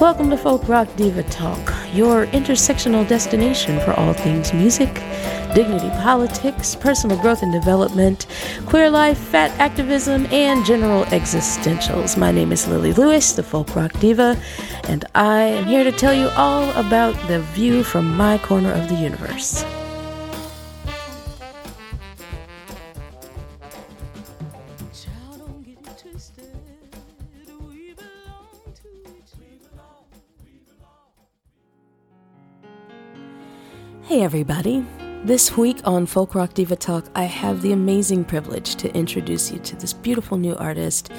Welcome to Folk Rock Diva Talk, your intersectional destination for all things music, dignity politics, personal growth and development, queer life, fat activism, and general existentials. My name is Lily Lewis, the Folk Rock Diva, and I am here to tell you all about the view from my corner of the universe. Hey, everybody. This week on Folk Rock Diva Talk, I have the amazing privilege to introduce you to this beautiful new artist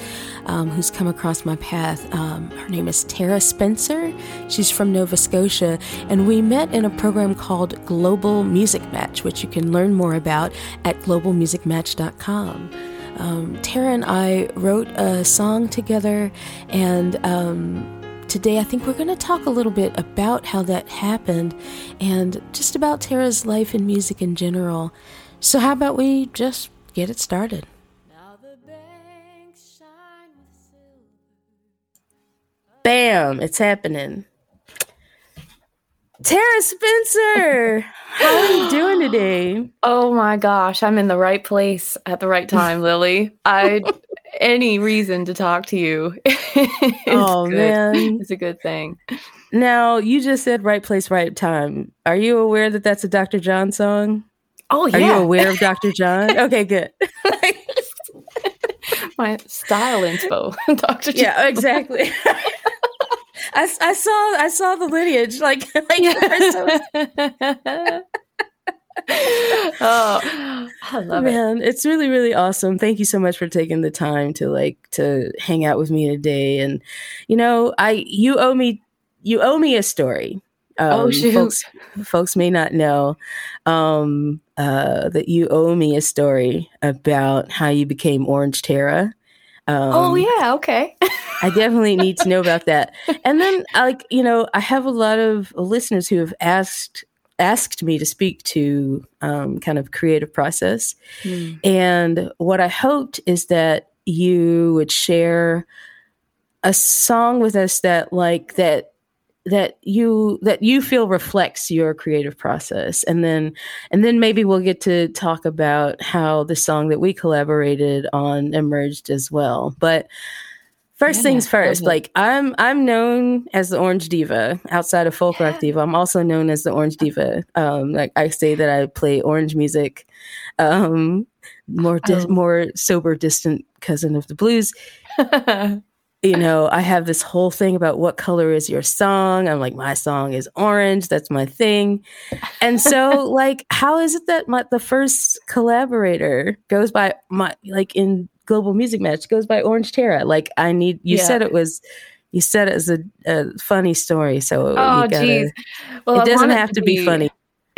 um, who's come across my path. Um, her name is Tara Spencer. She's from Nova Scotia, and we met in a program called Global Music Match, which you can learn more about at globalmusicmatch.com. Um, Tara and I wrote a song together, and um, today I think we're going to talk a little bit about how that happened and just about Tara's life and music in general. So, how about we just get it started? Bam! It's happening. Tara Spencer, how are you doing today? Oh my gosh, I'm in the right place at the right time, Lily. I any reason to talk to you. oh good. man, it's a good thing. Now you just said right place, right time. Are you aware that that's a Dr. John song? Oh yeah. Are you aware of Dr. John? okay, good. My style inspo, Dr. John. Yeah, exactly. I, I saw I saw the lineage like, like oh, I love Man, it. it's really, really awesome. Thank you so much for taking the time to like to hang out with me today. And you know, I you owe me you owe me a story. Um, oh shoot. Folks, folks may not know um, uh, that you owe me a story about how you became Orange Tara. Um, oh yeah, okay. I definitely need to know about that. And then, like you know, I have a lot of listeners who have asked asked me to speak to um, kind of creative process. Mm. And what I hoped is that you would share a song with us that like that that you that you feel reflects your creative process and then and then maybe we'll get to talk about how the song that we collaborated on emerged as well but First yeah, things first, like I'm I'm known as the Orange Diva outside of folk yeah. rock diva. I'm also known as the Orange Diva. Um, like I say that I play orange music, um, more di- oh. more sober, distant cousin of the blues. you know, I have this whole thing about what color is your song. I'm like, my song is orange. That's my thing. And so, like, how is it that my, the first collaborator goes by my like in global music match goes by Orange Tara. Like I need you yeah. said it was you said it was a, a funny story, so oh geez, well, it doesn't have to be, be funny.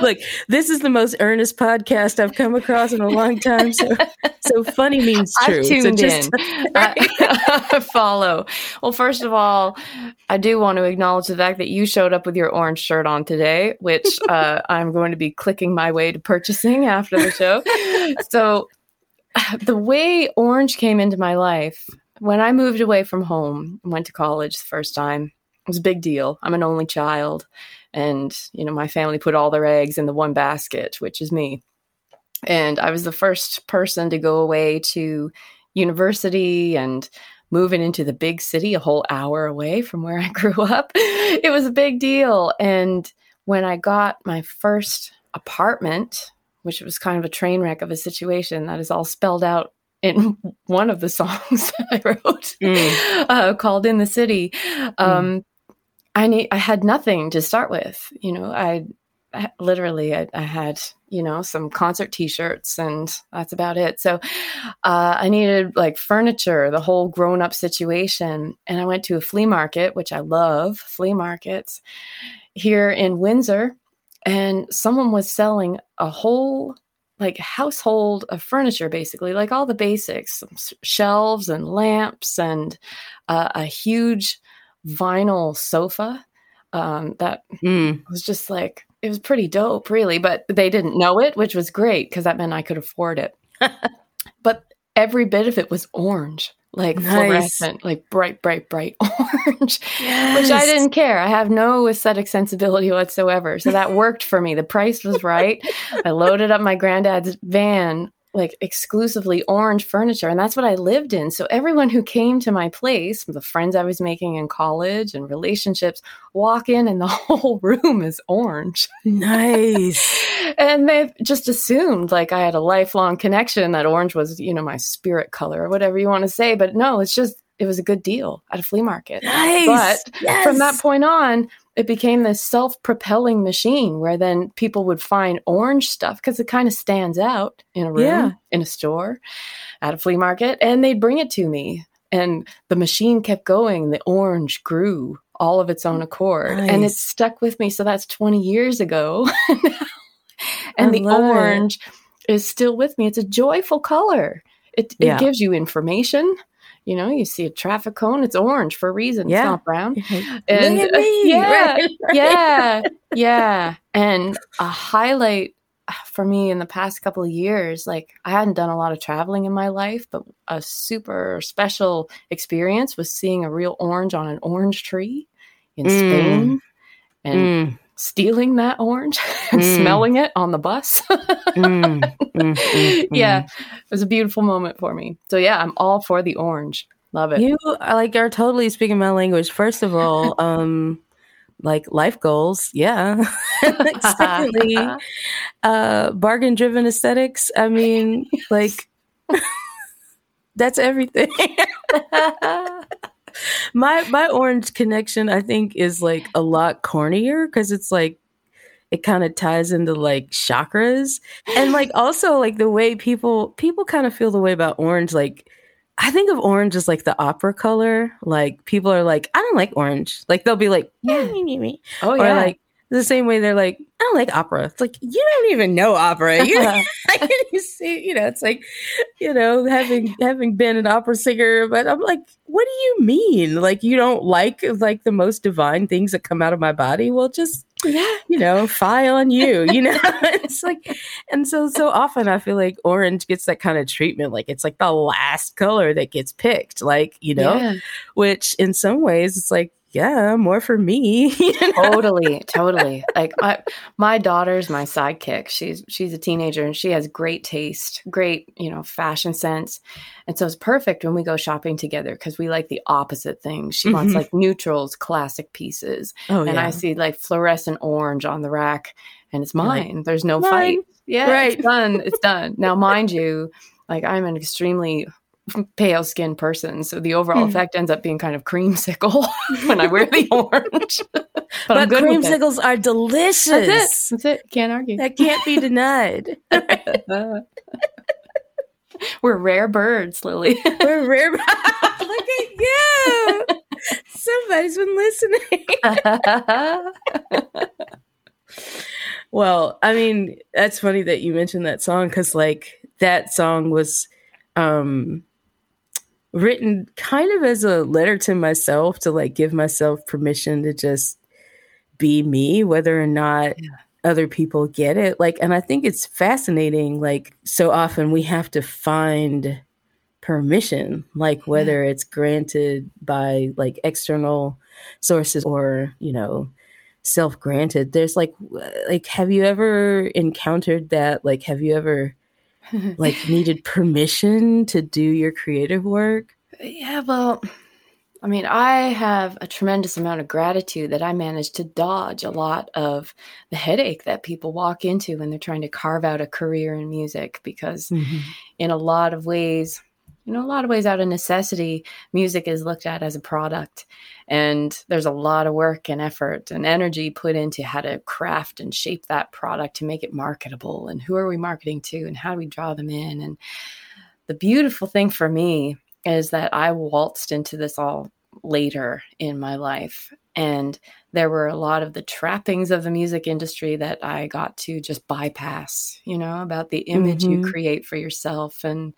look, this is the most earnest podcast I've come across in a long time. So, so funny means true. I've tuned so just, in. I, follow. Well, first of all, I do want to acknowledge the fact that you showed up with your orange shirt on today, which uh, I'm going to be clicking my way to purchasing after the show. so, the way orange came into my life when I moved away from home, went to college the first time, it was a big deal. I'm an only child and you know my family put all their eggs in the one basket which is me and i was the first person to go away to university and moving into the big city a whole hour away from where i grew up it was a big deal and when i got my first apartment which was kind of a train wreck of a situation that is all spelled out in one of the songs I wrote mm. uh, called "In the City." Mm. I need I had nothing to start with. You know, I, I literally I, I, had you know some concert T-shirts and that's about it. So uh, I needed like furniture, the whole grown up situation, and I went to a flea market, which I love flea markets here in Windsor, and someone was selling a whole like household of furniture basically like all the basics shelves and lamps and uh, a huge vinyl sofa um, that mm. was just like it was pretty dope, really. But they didn't know it, which was great because that meant I could afford it. but every bit of it was orange. like Nice. fluorescent, like bright, bright, bright orange, which I didn't care. I have no aesthetic sensibility whatsoever. So that worked for me. The price was right. I loaded up my granddad's van, like exclusively orange furniture, and that's what I lived in. So everyone who came to my place, the friends I was making in college and relationships, walk in and the whole room is orange. Nice. And they just assumed like I had a lifelong connection that orange was, you know, my spirit color or whatever you want to say. But no, it's just, it was a good deal at a flea market. Nice. But yes. From that point on, it became this self propelling machine where then people would find orange stuff because it kind of stands out in a room, Yeah. in a store, at a flea market, and they'd bring it to me. And the machine kept going. The orange grew all of its own accord. And it stuck with me. So that's 20 years ago. and I the orange is still with me. It's a joyful color. It, it Yeah. gives you information. You know, you see a traffic cone, it's orange for a reason. Yeah. It's not brown. And uh, yeah, Right, right. yeah, yeah. And a highlight uh, for me in the past couple of years, like I hadn't done a lot of traveling in my life, but a super special experience was seeing a real orange on an orange tree in Mm. Spain and Mm, stealing that orange and Mm. smelling it on the bus. mm, mm, mm, yeah, mm. it was a beautiful moment for me. So yeah, I'm all for the orange. Love it. You are, like are totally speaking my language. First of all, um, like life goals, yeah. Secondly, uh, bargain driven aesthetics. I mean, like that's everything. My my orange connection, I think, is like a lot cornier because it's like it kind of ties into like chakras and like also like the way people people kind of feel the way about orange like i think of orange as like the opera color like people are like i don't like orange like they'll be like Yeah. "Me, me, me." oh or yeah. like the same way they're like i don't like opera it's like you don't even know opera you, like, you see you know it's like you know having having been an opera singer but i'm like what do you mean like you don't like like the most divine things that come out of my body well just yeah. you know, fie on you, you know? it's like, and so, so often I feel like orange gets that kind of treatment. Like it's like the last color that gets picked, like, you know, Yeah. which in some ways it's like, yeah, more for me. totally totally like I, my daughter's my sidekick she's she's a teenager and she has great taste great you know fashion sense and so it's perfect when we go shopping together because we like the opposite things she wants Mhm. like neutrals classic pieces Oh, and yeah. i see like fluorescent orange on the rack and it's You're like, mine there's no "Mine." fight yeah Right. it's done it's done now mind you like i'm an extremely pale skinned person so the overall Mhm. effect ends up being kind of creamsicle when i wear the orange but, but creamsicles are delicious. That's it. That's it. Can't argue. That can't be denied. We're rare birds, Lily. We're rare. Look at you. Somebody's been listening. Well, I mean, that's funny that you mentioned that song because, like, that song was um, written kind of as a letter to myself to, like, give myself permission to just be me, whether or not Yeah. other people get it. Like, and I think it's fascinating. Like, so often we have to find permission, like, whether it's granted by like external sources or, you know, self granted. There's like, like, have you ever encountered that? Like, have you ever like needed permission to do your creative work? Yeah, well, I mean, I have a tremendous amount of gratitude that I managed to dodge a lot of the headache that people walk into when they're trying to carve out a career in music because mm-hmm. in a lot of ways, you know, a lot of ways out of necessity, music is looked at as a product. And there's a lot of work and effort and energy put into how to craft and shape that product to make it marketable. And who are we marketing to and how do we draw them in? And the beautiful thing for me is that I waltzed into this all later in my life. And there were a lot of the trappings of the music industry that I got to just bypass, you know, about the image you Mhm. create for yourself and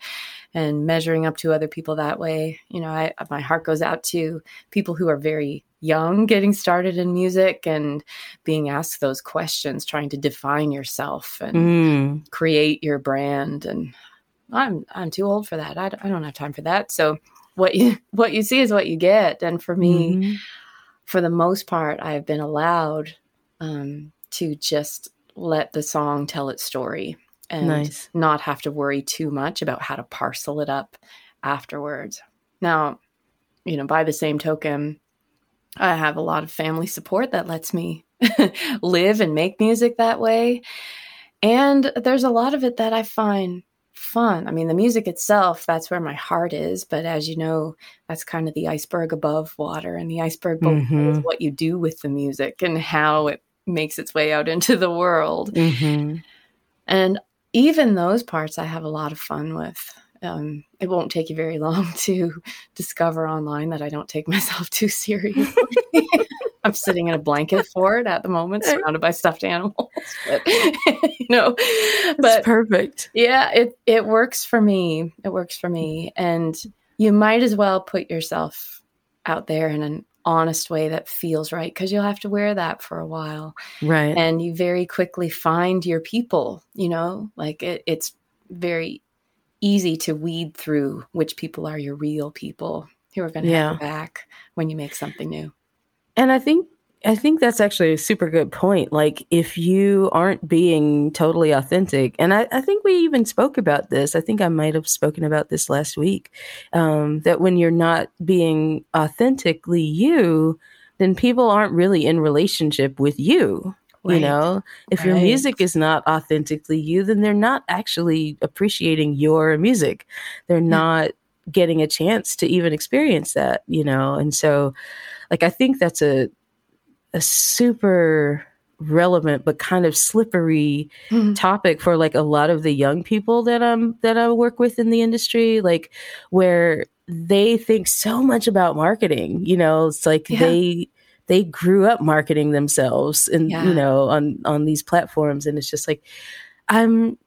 and measuring up to other people that way. You know, I my heart goes out to people who are very young getting started in music and being asked those questions, trying to define yourself and Mm. create your brand and I'm I'm too old for that. I don't have time for that. So what you what you see is what you get. And for me, mm-hmm. for the most part, I've been allowed um, to just let the song tell its story and nice. not have to worry too much about how to parcel it up afterwards. Now, you know, by the same token, I have a lot of family support that lets me live and make music that way. And there's a lot of it that I find fun. I mean, the music itself, that's where my heart is. But as you know, that's kind of the iceberg above water. And the iceberg mm-hmm. is what you do with the music and how it makes its way out into the world. Mm-hmm. And even those parts I have a lot of fun with. Um, it won't take you very long to discover online that I don't take myself too seriously. I'm sitting in a blanket for it at the moment, surrounded by stuffed animals. But, you know, but perfect. Yeah, it it works for me. It works for me, and you might as well put yourself out there in an honest way that feels right because you'll have to wear that for a while, right? And you very quickly find your people. You know, like it, it's very easy to weed through which people are your real people who are going to yeah. have back when you make something new. And I think I think that's actually a super good point. Like, if you aren't being totally authentic, and I, I think we even spoke about this. I think I might have spoken about this last week. Um, that when you're not being authentically you, then people aren't really in relationship with you. Right. You know, if right. your music is not authentically you, then they're not actually appreciating your music. They're not getting a chance to even experience that, you know? And so, like, I think that's a, a super relevant but kind of slippery mm-hmm. topic for like a lot of the young people that I'm that I work with in the industry like where they think so much about marketing you know it's like yeah. they they grew up marketing themselves and yeah. you know on on these platforms and it's just like i'm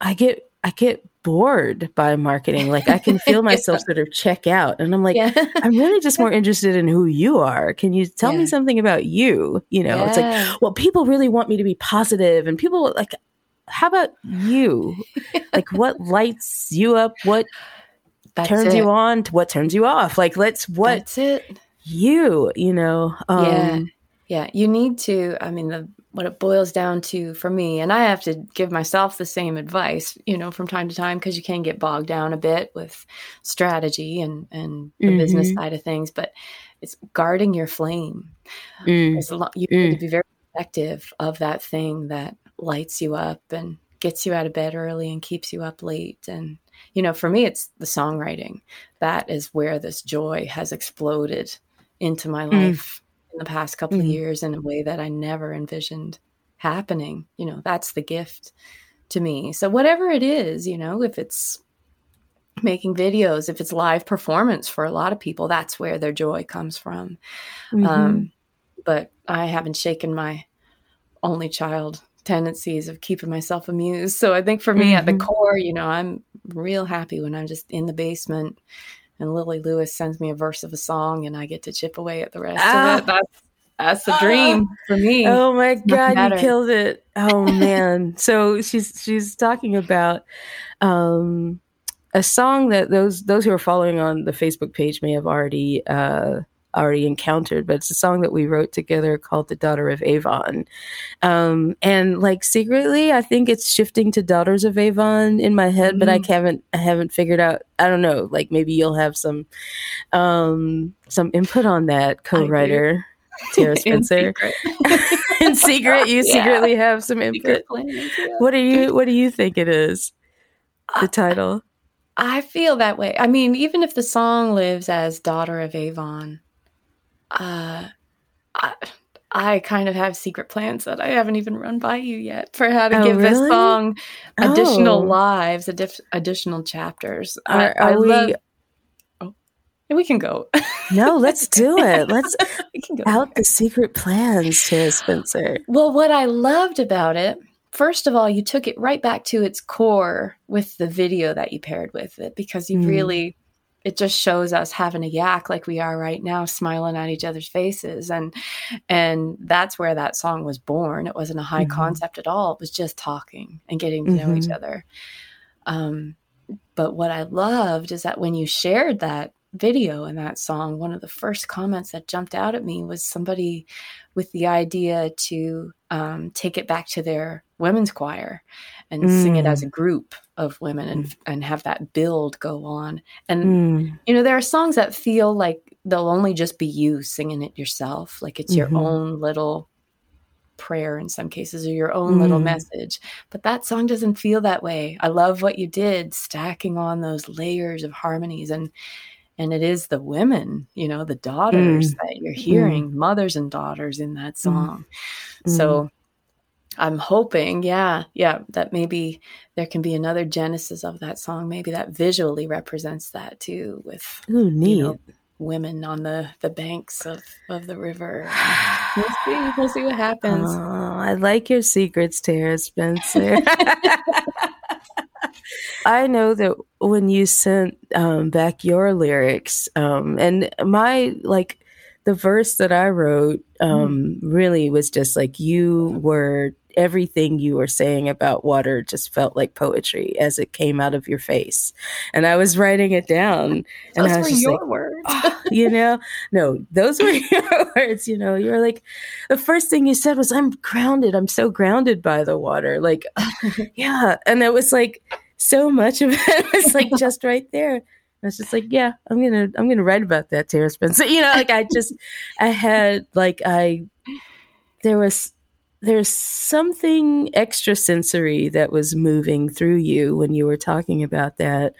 i get i get bored by marketing like i can feel myself yeah. sort of check out and i'm like yeah. i'm really just more interested in who you are can you tell me something about you you know it's like well people really want me to be positive and people like how about you like what lights you up what That's turns it. you on to what turns you off like let's what That's it you, you know. Um, yeah. Yeah. You need to, I mean, the, what it boils down to for me, and I have to give myself the same advice, you know, from time to time, because you can get bogged down a bit with strategy and, and the mm-hmm. business side of things, but it's guarding your flame. Mm. Lot, you mm. need to be very effective of that thing that lights you up and gets you out of bed early and keeps you up late and you know for me it's the songwriting that is where this joy has exploded into my mm. life mm. In the past couple mm. of years in a way that I never envisioned happening. You know, that's the gift to me. So whatever it is, you know, if it's making videos, if it's live performance for a lot of people, that's where their joy comes from. Mm-hmm. Um, but I haven't shaken my only child tendencies of keeping myself amused. So I think for me mm-hmm. at the mm-hmm. core, you know, I'm real happy when I'm just in the basement and Lily Lewis sends me a verse of a song and I get to chip away at the rest ah. of it. That's that's the dream ah. for me. Oh my god, you killed it. Oh man. so she's she's talking about um a song that those those who are following on the Facebook page may have already uh already encountered, but it's a song that we wrote together called The Daughter of Avon. Um, and like secretly, I think it's shifting to Daughters of Avon in my head, mm-hmm. but I mm-hmm. haven't, I haven't figured out, I don't know, like maybe you'll have some, um, some input on that co-writer. Tara Spencer. In secret, in secret you yeah. secretly have some input. Plans, yeah. What do you what do you think it is? The title. I feel that way. I mean, even if the song lives as Daughter of Avon, uh, I, I kind of have secret plans that I haven't even run by you yet for how to oh, give really? this song additional oh. lives, adif- additional chapters. Are, I, are I we? Love, oh, we can go. no, let's do it. Let's we can go out the secret plans, to Spencer. Well, what I loved about it, first of all, you took it right back to its core with the video that you paired with it because you mm. really it just shows us having a yak like we are right now smiling at each other's faces and and that's where that song was born it wasn't a high mm-hmm. concept at all it was just talking and getting to mm-hmm. know each mm-hmm. other um, but what i loved is that when you shared that video in that song, one of the first comments that jumped out at me was somebody with the idea to um, take it back to their women's choir and mm. sing it as a mm. group of women and and have that build go on. And mm. you know, there are songs that feel like they'll only just be you singing it yourself, like it's mm-hmm. your own little prayer in some cases or your own mm. little message. But that song doesn't feel that way. I love what you did, stacking on those layers of harmonies and and it is the women, you know, the daughters mm. that you're hearing, mm. mothers and daughters in that mm. song. So mm. I'm hoping, yeah, yeah, that maybe there can be another genesis of that song. Maybe that visually represents that too, with Ooh, neat. You know, women on the the banks of of the river. We'll see. We'll see what happens. Oh, I like your secrets, Tara Spencer. I know that when you sent um, back your lyrics, um, and my like the verse that I wrote um, mm. really was just like you were everything you were saying about water just felt like poetry as it came out of your face. And I was writing it down. and those I was were your like, words. oh, you know, no, those were your words. You know, you're like, the first thing you said was, I'm grounded. I'm so grounded by the water. Like, yeah. And it was like, so much of it was like just right there. I was just like, yeah, I'm gonna, I'm gonna write about that, Tara Spencer. You know, like I just, I had like I, there was there's something extra sensory that was moving through you when you were talking about that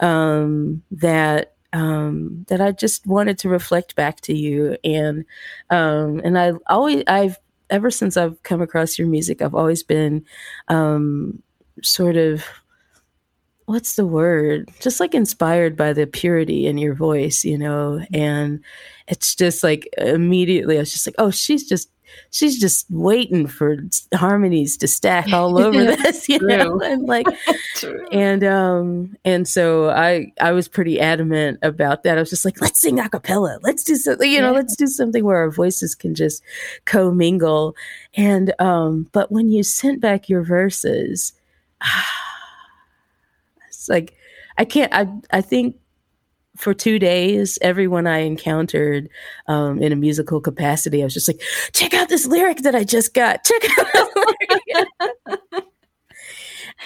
um, that um, that I just wanted to reflect back to you and um, and I always I've ever since I've come across your music I've always been um, sort of what's the word? Just like inspired by the purity in your voice you know? And it's just like immediately I was just like oh she's just she's just waiting for harmonies to stack all over this, you know, and like, and um, and so I I was pretty adamant about that. I was just like, let's sing a cappella, let's do something, you know, yeah. let's do something where our voices can just commingle. And um, but when you sent back your verses, like I can't. I I think for two days, everyone I encountered um, in a musical capacity, I was just like, check out this lyric that I just got. Check out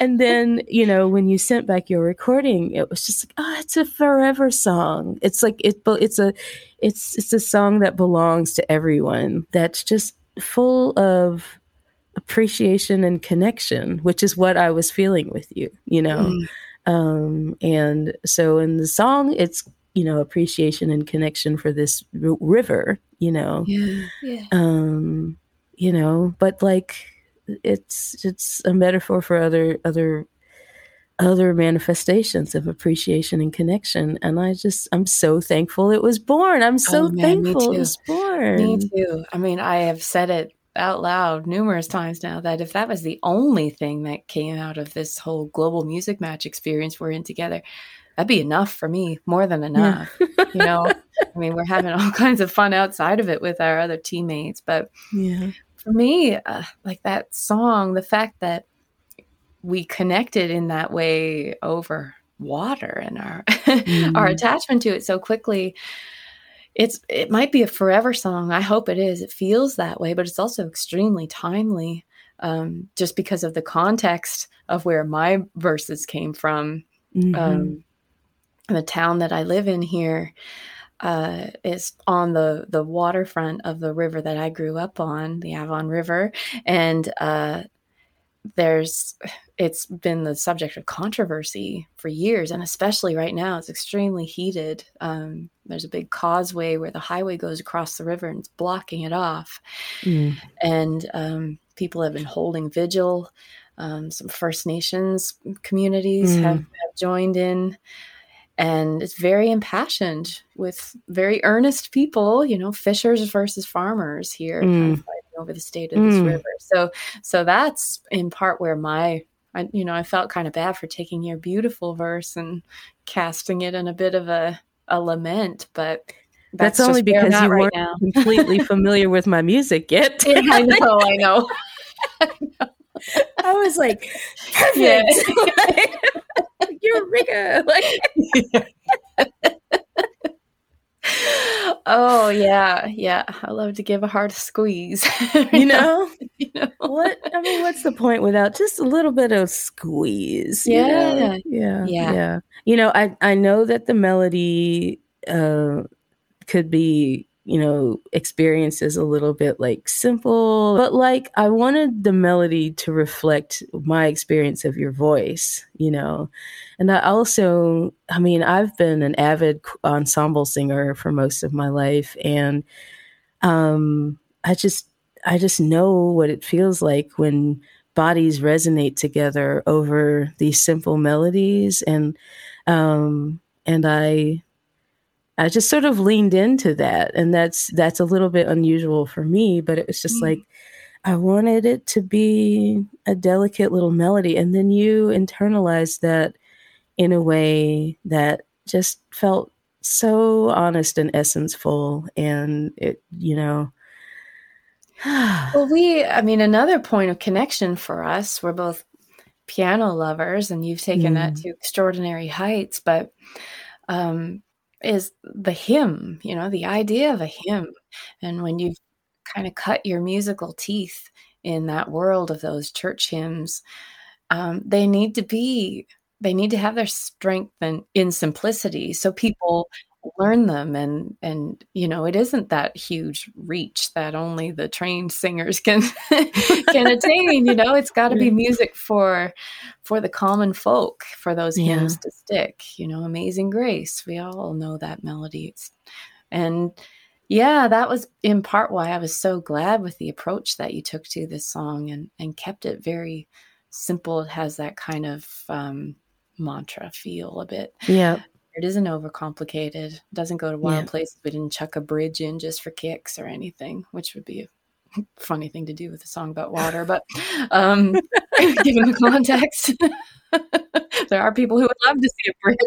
and then, you know, when you sent back your recording, it was just like, oh, it's a forever song. It's like it, it's a, it's it's a song that belongs to everyone. That's just full of appreciation and connection, which is what I was feeling with you. You know. Mm um, and so in the song, it's you know appreciation and connection for this r- river. You know, yeah, yeah. Um, you know, but like it's it's a metaphor for other other other manifestations of appreciation and connection. And I just, I'm so thankful it was born. I'm so oh, man, thankful it was born. Me too. I mean, I have said it out loud numerous times now that if that was the only thing that came out of this whole global music match experience we're in together, that'd be enough for me, more than enough. Yeah. you know, I mean, we're having all kinds of fun outside of it with our other teammates, but yeah, for me, uh, like that song, the fact that we connected in that way over water and our mm-hmm. our attachment to it so quickly it's it might be a forever song. I hope it is. It feels that way, but it's also extremely timely, um, just because of the context of where my verses came from. Mm-hmm. Um, the town that I live in here uh, is on the the waterfront of the river that I grew up on, the Avon River, and uh, there's it's been the subject of controversy for years and especially right now it's extremely heated um, there's a big causeway where the highway goes across the river and it's blocking it off mm. and um, people have been holding vigil um, some first nations communities mm. have, have, joined in and it's very impassioned with very earnest people you know fishers versus farmers here mm. kind of over the state of this mm. river. So so that's in part where my I, you know, I felt kind of bad for taking your beautiful verse and casting it in a bit of a, a lament, but that's, that's only because you right weren't now. completely familiar with my music yet. yeah, I know, I know. I was like, perfect. Yeah. like, Eureka! Like, oh yeah, yeah. I love to give a hard squeeze. you know, you know what? I mean, what's the point without just a little bit of squeeze? Yeah, yeah, yeah, yeah. You know, I I know that the melody uh, could be you know, experiences a little bit like simple, but like I wanted the melody to reflect my experience of your voice, you know. And I also, I mean, I've been an avid ensemble singer for most of my life and um I just I just know what it feels like when bodies resonate together over these simple melodies and um and I I just sort of leaned into that. And that's that's a little bit unusual for me, but it was just mm like I wanted it to be a delicate little melody. And then you internalized that in a way that just felt so honest and essence-full. And it, you know, well, we, I mean, another point of connection for us, we're both piano lovers, and you've taken mm. that to extraordinary heights. But um, is the hymn, you know, the idea of a hymn. And when you've kind of cut your musical teeth in that world of those church hymns, um, they need to be, they need to have their strength in, in simplicity. So people learn them and and you know it isn't that huge reach that only the trained singers can can attain you know? It's got to be music for for the common folk for those yeah. hymns to stick you know? Amazing grace we all know that melody. It's, and yeah that was in part why i was so glad with the approach that you took to this song and and kept it very simple. It has that kind of um mantra feel a bit. Yeah it isn't overcomplicated. It doesn't go to wild yeah. places. We didn't chuck a bridge in just for kicks or anything, which would be a funny thing to do with a song about water. But um, given the context, there are people who would love to see a bridge.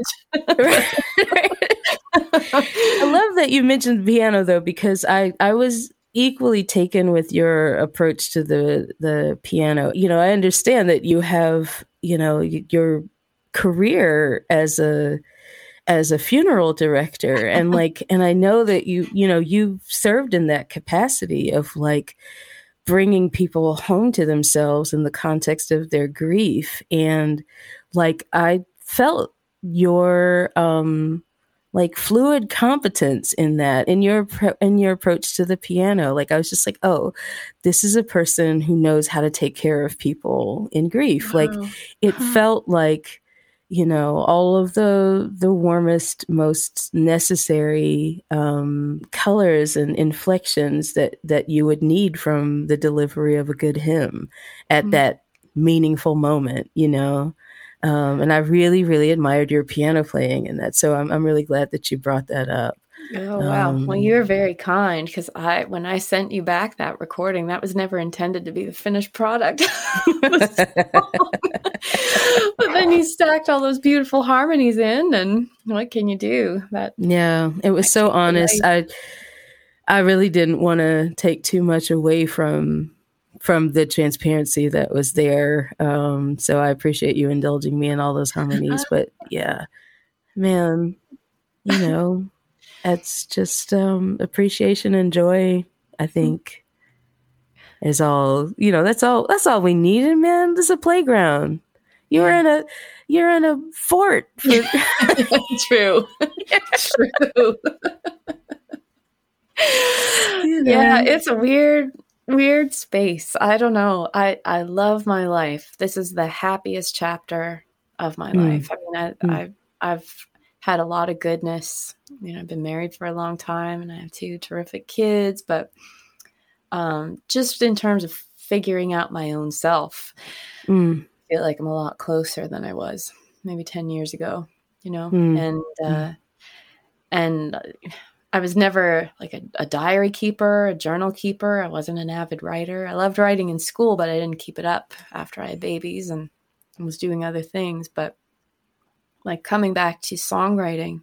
I love that you mentioned piano though, because I I was equally taken with your approach to the the piano. You know, I understand that you have you know your career as a as a funeral director. And like and i know that you you know you've served in that capacity of like bringing people home to themselves in the context of their grief. And like i felt your um like fluid competence in that in your in your approach to the piano. Like i was just like oh this is a person who knows how to take care of people in grief. Wow. like it felt like you know all of the the warmest most necessary um, colors and inflections that that you would need from the delivery of a good hymn at mm-hmm. that meaningful moment you know um, and i really really admired your piano playing in that so I'm, I'm really glad that you brought that up Oh wow! Um, well, you're very kind because I, when I sent you back that recording, that was never intended to be the finished product. but then you stacked all those beautiful harmonies in, and what can you do? That yeah, it was so honest. I I really didn't want to take too much away from from the transparency that was there. Um, so I appreciate you indulging me in all those harmonies. but yeah, man, you know it's just um, appreciation and joy. I think is all you know. That's all. That's all we needed, man. This is a playground. You were in a you're in a fort. For- True. True. you know. Yeah, it's a weird weird space. I don't know. I I love my life. This is the happiest chapter of my mm. life. I mean, I, mm. I I've had a lot of goodness. You know, I've been married for a long time and I have two terrific kids, but um, just in terms of figuring out my own self, mm. I feel like I'm a lot closer than I was maybe 10 years ago, you know? Mm. And, uh, mm. and I was never like a, a, diary keeper, a journal keeper. I wasn't an avid writer. I loved writing in school, but I didn't keep it up after I had babies and was doing other things. But like coming back to songwriting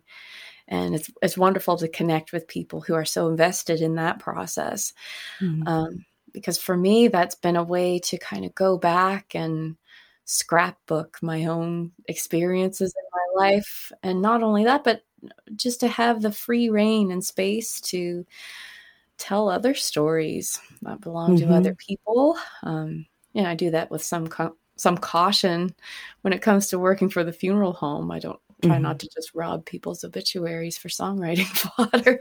and it's it's wonderful to connect with people who are so invested in that process mm-hmm. um, because for me that's been a way to kind of go back and scrapbook my own experiences in my life and not only that but just to have the free reign and space to tell other stories that belong mm-hmm. to other people. Um, and I do that with some co- some caution when it comes to working for the funeral home. I don't try mm-hmm. not to just rob people's obituaries for songwriting fodder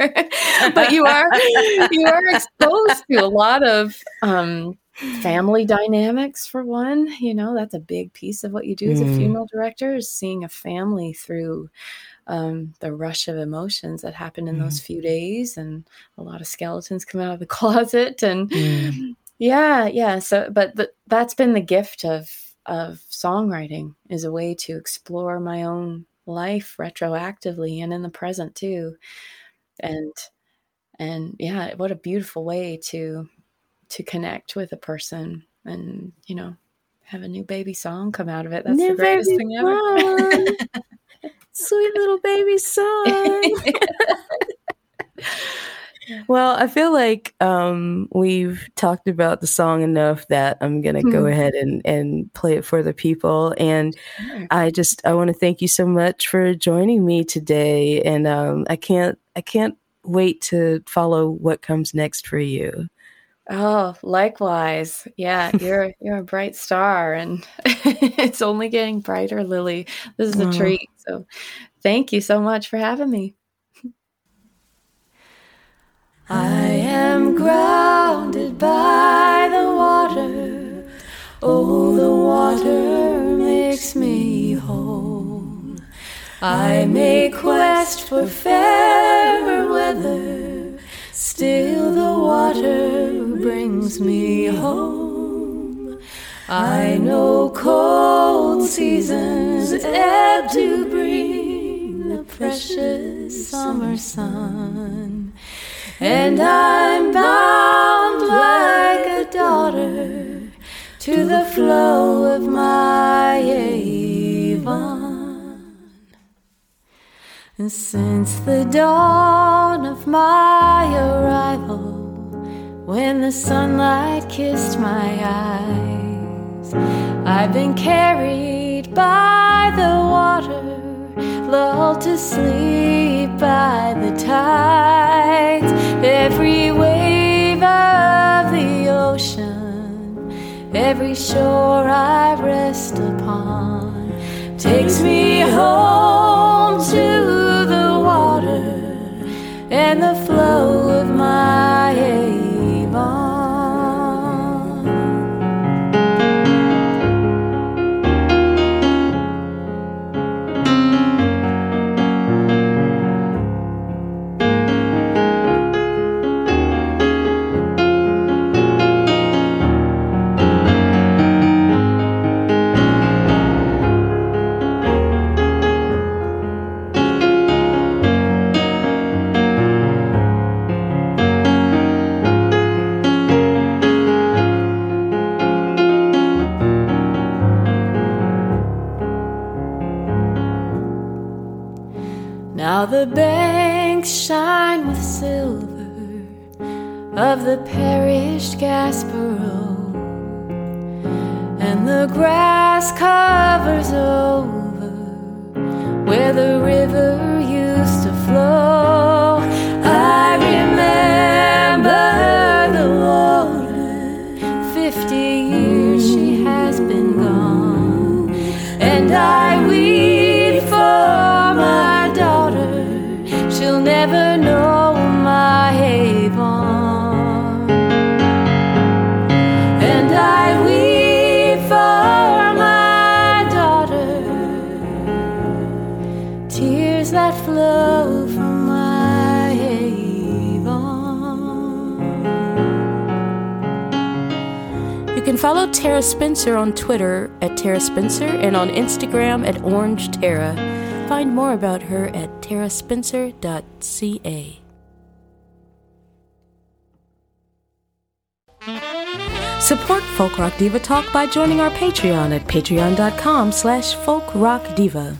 but you are you are exposed to a lot of um, family dynamics for one you know that's a big piece of what you do as a mm. funeral director is seeing a family through um, the rush of emotions that happen in mm. those few days and a lot of skeletons come out of the closet and mm. yeah yeah so but the, that's been the gift of of songwriting is a way to explore my own life retroactively and in the present too. And and yeah what a beautiful way to to connect with a person and you know have a new baby song come out of it. That's new the greatest thing ever. sweet little baby song well i feel like um, we've talked about the song enough that i'm gonna mm-hmm. go ahead and, and play it for the people and sure. i just i want to thank you so much for joining me today and um, i can't i can't wait to follow what comes next for you Oh, likewise. Yeah, you're you're a bright star and it's only getting brighter, Lily. This is a oh. treat. So thank you so much for having me. I am grounded by the water. Oh, the water makes me whole. I may quest for fairer weather, still the water brings me home. I know cold seasons ebb to bring the precious summer sun. And I'm bound like a daughter to the flow of my Avon. And since the dawn of my arrival, when the sunlight kissed my eyes. I've been carried by the water, lulled to sleep by the tides. Every wave of the ocean, every shore I rest upon, takes me home to the water and the flow of my Tara Spencer on Twitter at Tara Spencer and on Instagram at Orange Tara. Find more about her at taraspencer.ca. Support Folk Rock Diva Talk by joining our Patreon at patreon.com slash folkrockdiva.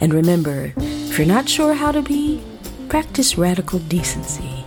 And remember, if you're not sure how to be, practice radical decency.